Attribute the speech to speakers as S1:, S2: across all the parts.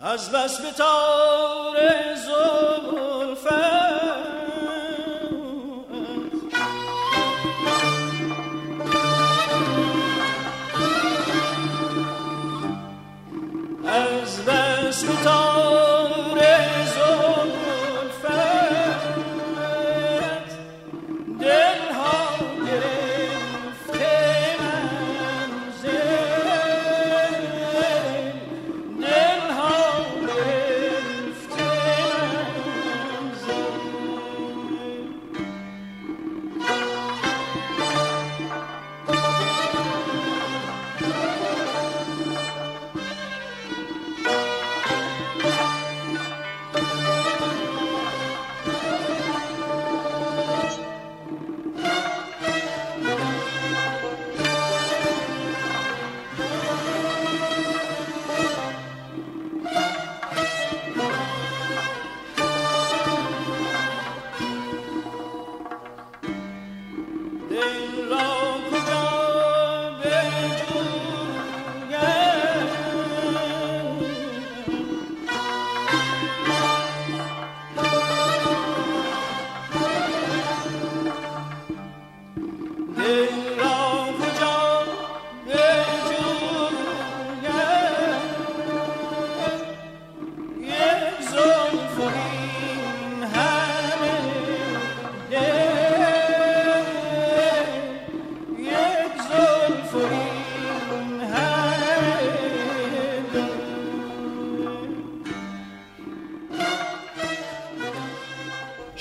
S1: از بس به تار از بس به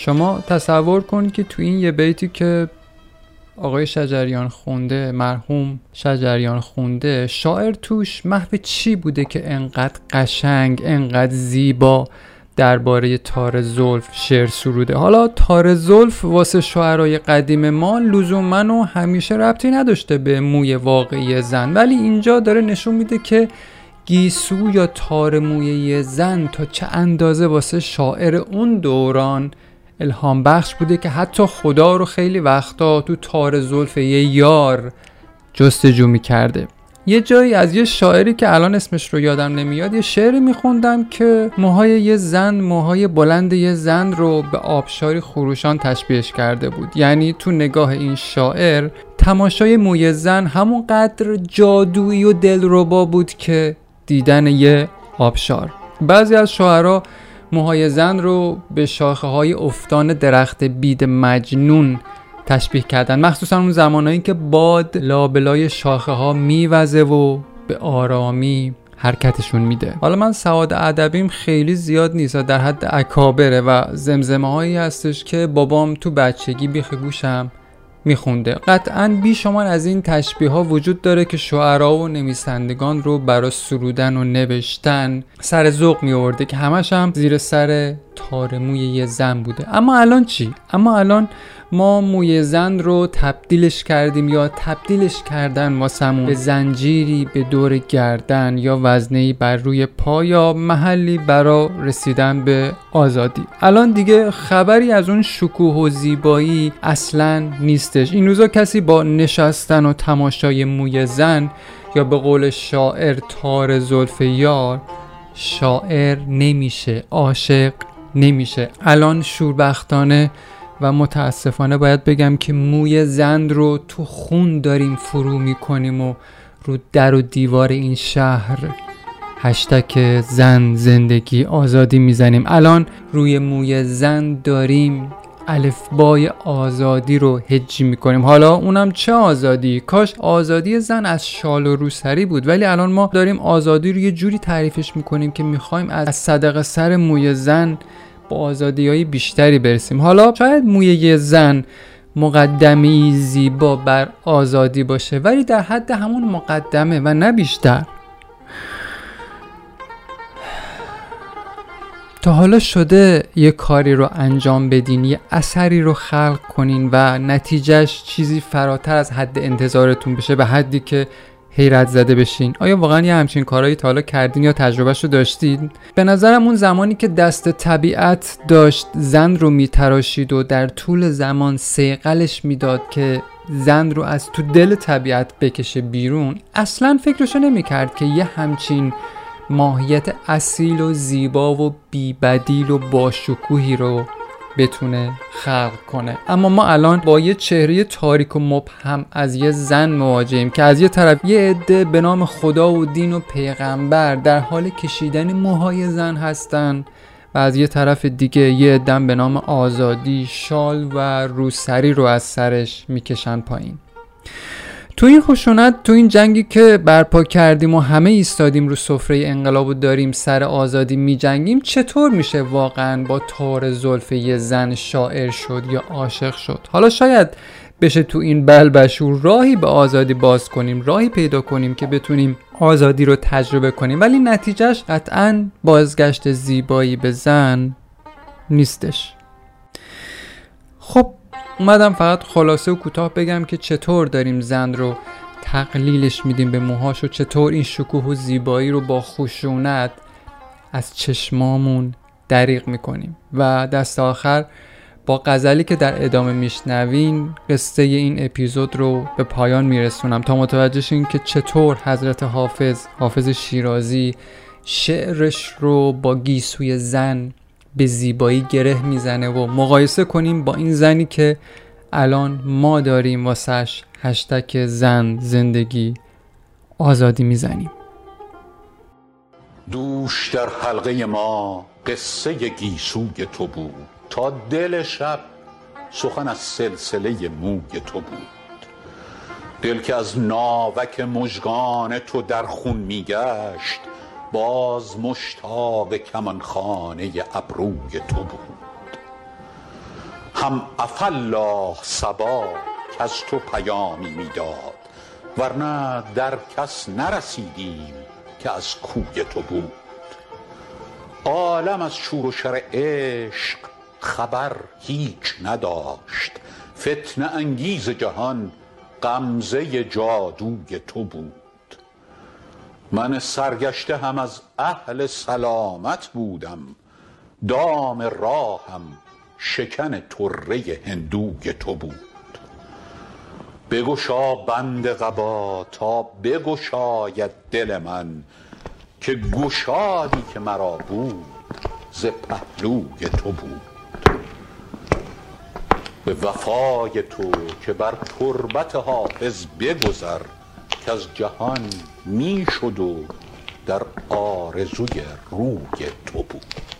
S2: شما تصور کن که تو این یه بیتی که آقای شجریان خونده مرحوم شجریان خونده شاعر توش محو چی بوده که انقدر قشنگ انقدر زیبا درباره تار زلف شعر سروده؟ حالا تار زلف واسه شاعرای قدیم ما لزوما و همیشه ربطی نداشته به موی واقعی زن. ولی اینجا داره نشون میده که گیسو یا تار موی زن تا چه اندازه واسه شاعر اون دوران الهام بخش بوده که حتی خدا رو خیلی وقتا تو تار زلف یه یار جستجو می‌کرده. یه جایی از یه شاعری که الان اسمش رو یادم نمیاد یه شعری میخوندم که موهای یه زن موهای بلند یه زن رو به آبشاری خروشان تشبیهش کرده بود. یعنی تو نگاه این شاعر تماشای موی زن همون قدر جادویی و دلربا بود که دیدن یه آبشار. بعضی از شاعرها موهای زن رو به شاخه های افتان درخت بید مجنون تشبیه کردن. مخصوصا اون زمانهایی که باد لابلای شاخه ها میوزه و به آرامی حرکتشون میده. حالا من سواد ادبیم خیلی زیاد نیست در حد اکابره و زمزمه هایی هستش که بابام تو بچگی بیخ گوشم میخونده. قطعا بیشمار از این تشبیه ها وجود داره که شعرا و نویسندگان رو برای سرودن و نوشتن سر ذوق میورده که همش هم زیر سر تارموی یه زن بوده. اما الان چی؟ اما الان ما موی زن رو تبدیلش کردیم یا تبدیلش کردن واسمون به زنجیری به دور گردن یا وزنهی بر روی پا یا محلی برا رسیدن به آزادی. الان دیگه خبری از اون شکوه و زیبایی اصلا نیستش. این روزا کسی با نشستن و تماشای موی زن یا به قول شاعر تار زلف یار شاعر نمیشه عاشق نمیشه. الان شوربختانه و متاسفانه باید بگم که موی زند رو تو خون داریم فرو می‌کنیم و رو در و دیوار این شهر. هشتک زن زندگی آزادی می‌زنیم. الان روی موی زن داریم الفبای آزادی رو هجی می‌کنیم. حالا اونم چه آزادی؟ کاش آزادی زن از شال و روسری بود ولی الان ما داریم آزادی رو یه جوری تعریفش می‌کنیم که می‌خوایم از صدق سر موی زن با آزادی های بیشتری برسیم. حالا شاید موی یه زن مقدمی زیبا بر آزادی باشه ولی در حد همون مقدمه و نه بیشتر. تا حالا شده یه کاری رو انجام بدین یه اثری رو خلق کنین و نتیجهش چیزی فراتر از حد انتظارتون بشه به حدی که حیرت زده بشین. آیا واقعا یه همچین کارهایی تا حالا کردین یا تجربهش رو داشتید به نظرم اون زمانی که دست طبیعت داشت زن رو میتراشید و در طول زمان سیقلش می‌داد که زن رو از تو دل طبیعت بکشه بیرون اصلا فکرشو نمی‌کرد که یه همچین ماهیت اصیل و زیبا و بیبدیل و باشکوهی رو بتونه خلق کنه. اما ما الان با یه چهره تاریک و مبهم از یه زن مواجهیم که از یه طرف یه عده به نام خدا و دین و پیغمبر در حال کشیدن موهای زن هستن و از یه طرف دیگه یه دم به نام آزادی شال و روسری رو از سرش می‌کشن پایین. تو این خشونت تو این جنگی که برپا کردیم و همه ایستادیم رو سفره انقلاب و داریم سر آزادی میجنگیم چطور میشه واقعا با تار زلف یه زن شاعر شد یا عاشق شد؟ حالا شاید بشه تو این بلبشور راهی به آزادی باز کنیم راهی پیدا کنیم که بتونیم آزادی رو تجربه کنیم. ولی نتیجهش قطعا بازگشت زیبایی به زن نیستش. خب اومدم فقط خلاصه و کوتاه بگم که چطور داریم زن رو تقلیلش میدیم به موهاش و چطور این شکوه و زیبایی رو با خشونت از چشمامون دریغ می‌کنیم. و دست آخر با غزلی که در ادامه میشنوین قصه این اپیزود رو به پایان میرسونم تا متوجه شین که چطور حضرت حافظ حافظ شیرازی شعرش رو با گیسوی زن به زیبایی گره می‌زنه و مقایسه کنیم با این زنی که الان ما داریم واسش هشتک زن زندگی آزادی می‌زنیم.
S3: دوش در حلقه ما قصه گیسوی تو بود. تا دل شب سخن از سلسله موی تو بود. دل که از ناوک مژگان تو در خون میگشت باز مشتاق کمانخانه ابروی تو بود. هم عفالله صبا از تو پیامی می‌داد ورنه در کس نرسیدیم که از کوی تو بود. عالم از شور و شر عشق خبر هیچ نداشت فتنه انگیز جهان غمزه جادوی تو بود. من سرگشته هم از اهل سلامت بودم. دام راهم شکن طره هندوی تو بود. بگشا بند قبا تا بگشاید دل من که گشادی که مرا بود ز پهلوی تو بود. به وفای تو که بر تربت حافظ بگذر کز جهان می شد و در آرزوی روی تو بود.